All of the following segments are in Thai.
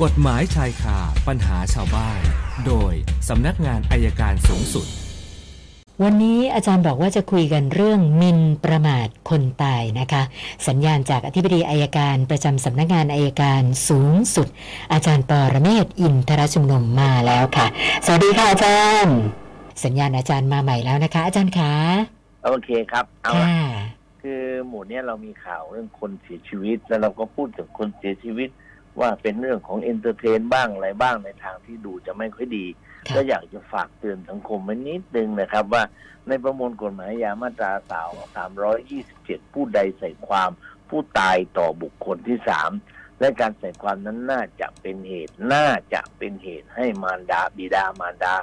กฎหมายชายคาปัญหาชาวบ้าน โดยสำนักงานอายการสูงสุด วันนี้อาจารย์บอกว่าจะคุยกันเรื่องหมินประมาทคนตายนะคะ สัญญาณจากอธิบดีอายการประจำสำนักงานอายการสูงสุด อาจารย์ปอระเมศวร์อินทรชุมนุมมาแล้วค่ะ สวัสดีค่ะอาจารย์ สัญญาณอาจารย์มาใหม่แล้วนะคะ อาจารย์คะโอเคครับเอาละค่ะคือหมู่เนี้ยเรามีข่าวเรื่องคนเสียชีวิต แล้วเราก็พูดถึงคนเสียชีวิต ว่าเป็นเรื่องของ entertain บ้างอะไรบ้างในทางที่ดูจะไม่ค่อยดีค่ะก็อยากจะฝากเตือนสังคมไว้นิดนึงนะครับ ว่าในประมวลกฎหมายอาญามาตรา327ผู้ใดใส่ความผู้ตายต่อบุคคลที่สามและการใส่ความนั้นน่าจะเป็นเหตุน่าจะเป็นเหตุให้มารดาบิดามารดา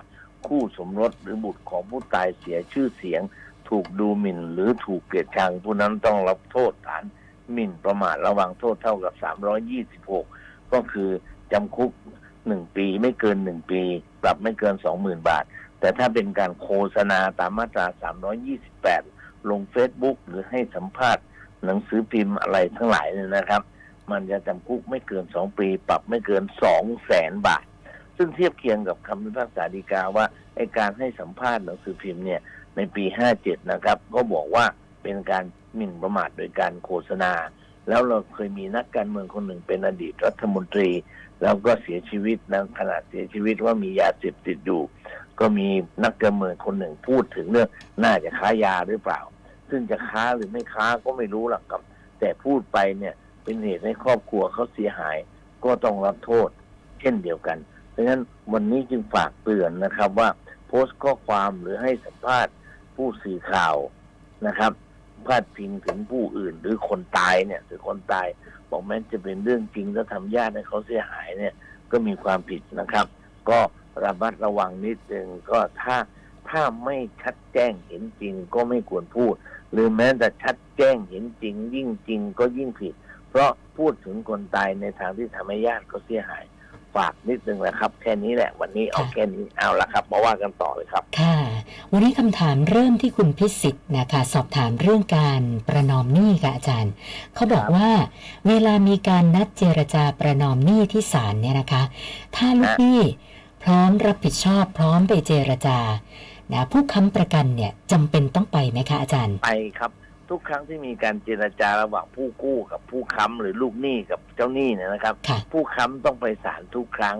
คู่สมรสหรือบุตรของผู้ตายเสียชื่อเสียง ถูกดูหมิ่นหรือถูกเกลียดชังผู้นั้นต้องรับโทษฐานหมิ่นประมาทระวังโทษเท่ากับ326ก็ ก็คือจำคุกหนึ่งปีไม่เกินหนึ่งปี ปรับไม่เกิน20,000บาท แต่ถ้าเป็นการโฆษณาตามมาตรา328ลง Facebook หรือให้สัมภาษณ์หนังสือพิมพ์อะไรทั้งหลายเนี่ยนะครับ มันจะจำคุกไม่เกิน2ปี ปรับไม่เกิน2แสนบาท ซึ่งเทียบเคียงกับคำพิพากษาฎีกาว่าไอการให้สัมภาษณ์หนังสือพิมพ์เนี่ยในปี57นะครับ ก็บอกว่าเป็นการหมิ่นประมาทโดยการโฆษณา แล้วเราเคยมีนักการเมืองคนหนึ่งเป็นอดีตรัฐมนตรี แล้วก็เสียชีวิตนะขณะเสียชีวิตว่ามียาเสพติดอยู่ ก็มีนักการเมืองคนหนึ่งพูดถึงเรื่องน่าจะค้ายาหรือเปล่า ซึ่งจะค้าหรือไม่ค้าก็ไม่รู้หรอกครับ แต่พูดไปเนี่ยเป็นเหตุให้ครอบครัวเขาเสียหาย ก็ต้องรับโทษ เช่นเดียวกันดังนั้นวันนี้จึงฝากเตือนนะครับว่าโพสต์ข้อความหรือให้สัมภาษณ์ผู้สื่อข่าวนะครับ พาดพิงถึงผู้อื่น หรือคนตายเนี่ยหรือคนตาย บอกแม้จะเป็นเรื่องจริงแล้วทำญาติให้เขาเสียหายเนี่ยก็มีความผิดนะครับ ก็ระมัดระวังนิดนึงก็ถ้าถ้าไม่ชัดแจ้งเห็นจริงก็ไม่ควรพูด หรือแม้แต่ชัดแจ้งเห็นจริง ยิ่งจริงก็ยิ่งผิด เพราะพูดถึงคนตายในทางที่ทำให้ญาติเขาเสียหายฝากนิดนึงนะครับ แค่นี้แหละ วันนี้เอาแค่นี้เอาละครับมาว่ากันต่อเลยครับค่ะ วันนี้คำถามเริ่มที่คุณพิสิทธิ์นะคะสอบถามเรื่องการประนอมหนี้ค่ะอาจารย์เขาบอกว่าเวลามีการนัดเจรจาประนอมหนี้ที่ศาลเนี่ยนะคะ ถ้าลูกหนี้พร้อมรับผิดชอบพร้อมไปเจรจานะผู้ค้ำประกันเนี่ยจำเป็นต้องไปไหมคะอาจารย์ไปครับทุกครั้งที่มีการเจรจาระหว่างผู้กู้กับผู้ค้ำหรือลูกหนี้กับเจ้าหนี้เนี่ยนะครับค่ะผู้ค้ำต้องไปศาลทุกครั้ง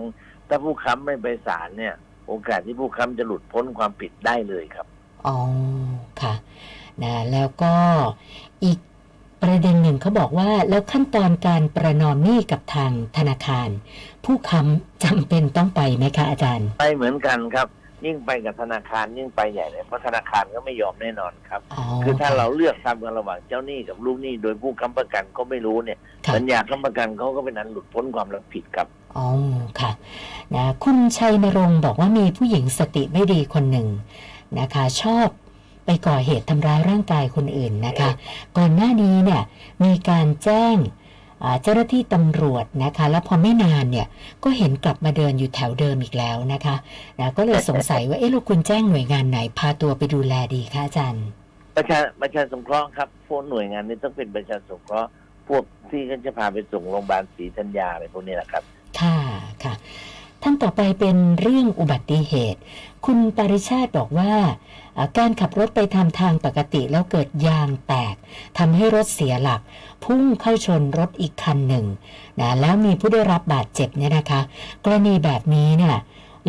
ถ้าผู้ค้ำไม่ไปศาลเนี่ย โอกาสที่ผู้ค้ำจะหลุดพ้นความผิดได้เลยครับ อ๋อ ค่ะ นะ แล้วก็อีกประเด็นหนึ่งเขาบอกว่าแล้วขั้นตอนการประนอมหนี้กับทางธนาคาร ผู้ค้ำจำเป็นต้องไปไหมคะอาจารย์ ไปเหมือนกันครับ ยิ่งไปกับธนาคารยิ่งไปใหญ่เลยเพราะธนาคารก็ไม่ยอมแน่นอนครับอ๋อคือถ้าเราเลือกทำกันระหว่างเจ้าหนี้กับลูกหนี้โดยผู้ค้ำประกันก็ไม่รู้เนี่ยค่ะสัญญาค้ำประกันเขาก็เป็นอันหลุดพ้นความรับผิดครับอ๋อค่ะนะคุณชัยนรงค์บอกว่ามีผู้หญิงสติไม่ดีคนหนึ่งนะคะ ชอบไปก่อเหตุทำร้ายร่างกายคนอื่นนะคะ ก่อนหน้านี้เนี่ยมีการแจ้งอ่า เจ้าหน้าที่ตำรวจนะคะ แล้วพอไม่นานเนี่ยก็เห็นกลับมาเดินอยู่แถวเดิมอีกแล้วนะคะนะก็เลยสงสัยว่าเอ๊ะเราควรแจ้งหน่วยงานไหนพาตัวไปดูแลดีคะอาจารย์ ประชาประชาสงเคราะห์ครับพวกหน่วยงานนี้ต้องเป็นประชาสงเคราะห์พวกที่เขาจะพาไปส่งโรงพยาบาลศรีธัญญาอะไรพวกนี้แหละครับค่ะค่ะ ท่านต่อไปเป็นเรื่องอุบัติเหตุ คุณปริชาติบอกว่าการขับรถไปทำทางปกติแล้วเกิดยางแตกทำให้รถเสียหลัก พุ่งเข้าชนรถอีกคันหนึ่งนะแล้วมีผู้ได้รับบาดเจ็บเนี่ยนะคะ กรณีแบบนี้เนี่ย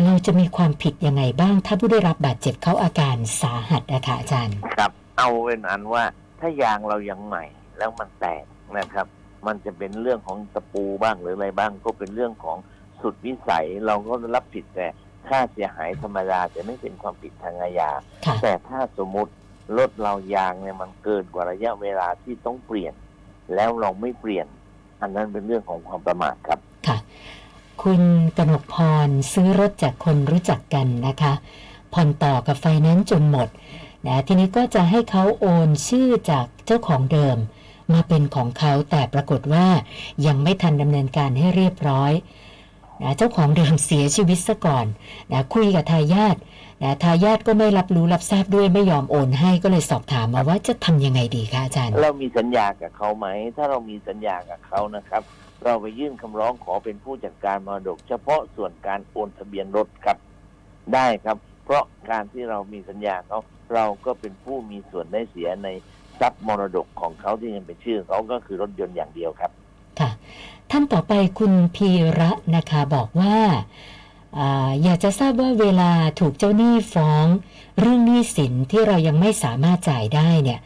เราจะมีความผิดยังไงบ้าง ถ้าผู้ได้รับบาดเจ็บเขาอาการสาหัสนะคะอาจารย์ ครับ เอาเป็นอันว่าถ้ายางเรายังใหม่แล้วมันแตกนะครับ มันจะเป็นเรื่องของตะปูบ้างหรืออะไรบ้างก็เป็นเรื่องของ สุดวิสัยเราก็รับผิดแต่ค่าเสียหายธรรมดาจะไม่เป็นความผิดทางอาญาค่ะแต่ถ้าสมมติรถเรายางเนี่ยมันเกินกว่าระยะเวลาที่ต้องเปลี่ยน แล้วเราไม่เปลี่ยน อันนั้นเป็นเรื่องของความประมาทครับค่ะ คุณกนกพรซื้อรถจากคนรู้จักกันนะคะผ่อนต่อกับไฟแนนซ์จนหมดนะทีนี้ก็จะให้เขาโอนชื่อจากเจ้าของเดิม มาเป็นของเขาแต่ปรากฏว่ายังไม่ทันดำเนินการให้เรียบร้อย นะเจ้าของเดิมเสียชีวิตซะก่อนนะคุยกับทายาทนะทายาทก็ไม่รับรู้รับทราบด้วยไม่ยอมโอนให้ก็เลยสอบถามมาว่าจะทำยังไงดีคะอาจารย์ เรามีสัญญากับเขาไหม ถ้าเรามีสัญญากับเขานะครับ เราไปยื่นคำร้องขอเป็นผู้จัดการมรดก เฉพาะส่วนการโอนทะเบียนรถครับ ได้ครับ เพราะการที่เรามีสัญญาเขาเราก็เป็นผู้มีส่วนได้เสียในทรัพย์มรดกของเขาที่ยังเป็นชื่อเขาก็คือรถยนต์อย่างเดียวครับ ท่านต่อไปคุณพีระนะคะบอกว่าอาอยากจะทราบว่าเวลาถูกเจ้าหนี้ฟ้อง เรื่องหนี้สินที่เรายังไม่สามารถจ่ายได้เนี่ย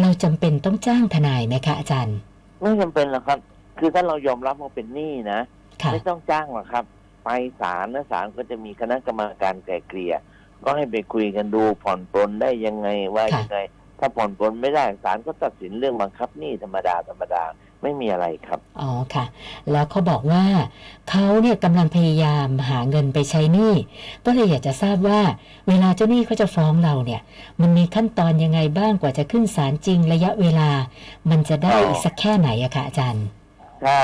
เราจำเป็นต้องจ้างทนายไหมคะอาจารย์ ไม่จำเป็นหรอกครับ คือถ้าเรายอมรับว่าเป็นหนี้นะค่ะไม่ต้องจ้างหรอกครับ ไปศาลนะศาลก็จะมีคณะกรรมการไกล่เกลี่ยก็ให้ไปคุยกันดูผ่อนปลนได้ยังไงว่าค่ะยังไง ถ้าผ่อนปลนไม่ได้ศาลก็ตัดสินเรื่องบังคับหนี้ธรรมดาธรรมดา ไม่มีอะไรครับ อ๋อค่ะ แล้วเขาบอกว่าเขาเนี่ยกำลังพยายามหาเงินไปใช้หนี้ก็เลยอยากจะทราบว่า เวลาเจ้าหนี้เขาจะฟ้องเราเนี่ย มันมีขั้นตอนยังไงบ้างกว่าจะขึ้นศาลจริงระยะเวลา มันจะได้อ๋ออีอีกสักแค่ไหนอะคะอาจารย์ ถ้า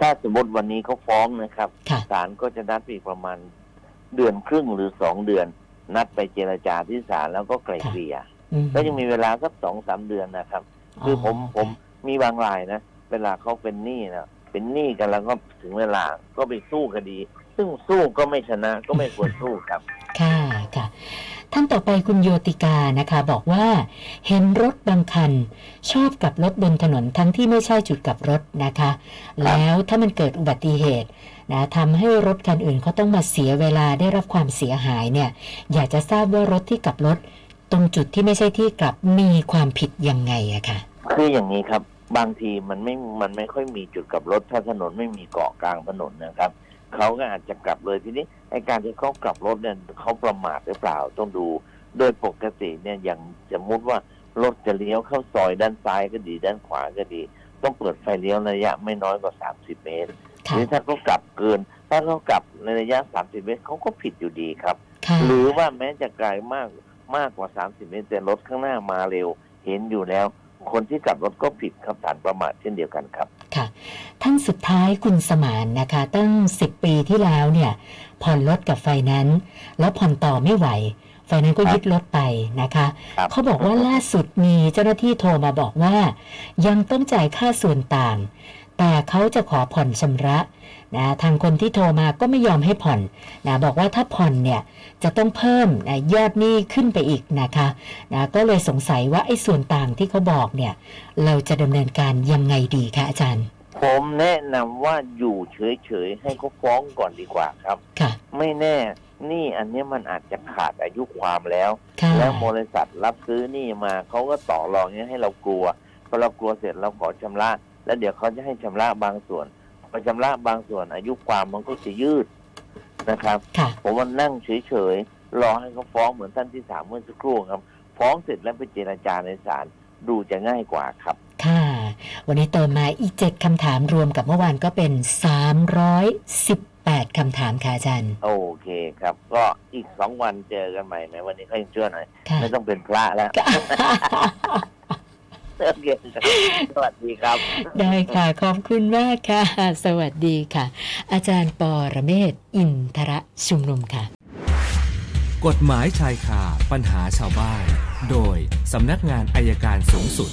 ถ้าสมมติวันนี้เขาฟ้องนะครับค่ะศาลก็จะนัดไปอีกประมาณเดือนครึ่งหรือสองเดือน นัดไปเจรจาที่ศาลแล้วก็ไกล่เกลี่ยอืมก็ยังมีเวลาสักสองสามเดือนนะครับ คือผมผมมีบางรายนะ เวลาเขาเป็นหนี้นะเป็นหนี้กันแล้วก็ถึงเวลาก็ไปสู้คดี ซึ่งสู้ก็ไม่ชนะก็ไม่ควรสู้ครับ ค่ะค่ะท่านต่อไปคุณโยติกานะคะ บอกว่า เห็นรถบางคัน ชอบกลับรถบนถนนทั้งที่ไม่ใช่จุดกลับรถนะคะ แล้วถ้ามันเกิดอุบัติเหตุนะทำให้รถคันอื่นเขาต้องมาเสียเวลาได้รับความเสียหายเนี่ย อยากจะทราบว่ารถที่กลับรถ ตรงจุดที่ไม่ใช่ที่กลับมีความผิดยังไงอะค่ะคืออย่างนี้ครับ บางทีมันไม่ มันไม่ค่อยมีจุดกลับรถถ้าถนนไม่มีเกาะกลางถนนนะครับเขาก็อาจจะกลับเลยทีนี้ไอการที่เขากลับรถเนี่ยเขาประมาทหรือเปล่าต้องดู โดยปกติเนี่ยอย่างสมมติว่ารถจะเลี้ยวเข้าซอยด้านซ้ายก็ดีด้านขวาก็ดี ต้องเปิดไฟเลี้ยวระยะไม่น้อยกว่า30เมตรค่ะหรือถ้าเขากลับเกิน ถ้าเขากลับในระยะ30เมตรเขาก็ผิดอยู่ดีครับค่ะหรือว่าแม้จะไกลมากมากกว่า30เมตรแต่รถข้างหน้ามาเร็วเห็นอยู่แล้ว คนที่กลับรถก็ผิดครับฐานประมาทเช่นเดียวกันครับ ค่ะ ท่านสุดท้ายคุณสมานนะคะ ตั้ง10ปีที่แล้วเนี่ย ผ่อนรถกับไฟแนนซ์แล้วผ่อนต่อไม่ไหว ไฟแนนซ์ก็ยึดรถไปนะคะครับเขาบอกว่าล่าสุดมีเจ้าหน้าที่โทรมาบอกว่า ยังต้องจ่ายค่าส่วนต่าง แต่เขาจะขอผ่อนชำระ นะทางคนที่โทรมาก็ไม่ยอมให้ผ่อนนะบอกว่าถ้าผ่อนเนี่ยจะต้องเพิ่มนะยอดหนี้ขึ้นไปอีกนะคะนะก็เลยสงสัยว่าไอ้ส่วนต่างที่เขาบอกเนี่ยเราจะดำเนินการยังไงดีคะอาจารย์ ผมแนะนำว่าอยู่เฉยๆให้เขาฟ้องก่อนดีกว่าครับค่ะไม่แน่หนี่อันเนี้ยมันอาจจะขาดอายุความแล้วค่ะแล้วบริษัทรับซื้อหนี่มาเขาก็ต่อรองเนี้ยให้เรากลัวพอเรากลัวเสร็จเราขอชำระ แล้วเดี๋ยวเขาจะให้ชำระบางส่วน พอชำระบางส่วนอายุความมันก็จะยืดนะครับค่ะผมว่านั่งเฉยๆรอให้เขาฟ้องเหมือนท่านที่ถามเมื่อสักครู่ครับ ฟ้องเสร็จแล้วไปเจรจาในศาลดูจะง่ายกว่าครับ ค่ะ วันนี้เติมมาอีก7คำถามรวมกับเมื่อวานก็เป็น318คำถามค่ะอาจารย์โอเคครับ ก็อีกสองวันเจอกันใหม่ไหมวันนี้เขายังเชื่อหน่อยค่ะไม่ต้องเป็นพระแล้ว โอเคครับสวัสดีครับ ได้ค่ะ ขอบคุณมากค่ะ สวัสดีค่ะ อาจารย์ปอระเมศวร์อินทระชุมนุมค่ะ กฎหมายชายคาปัญหาชาวบ้าน โดยสำนักงานอายการสูงสุด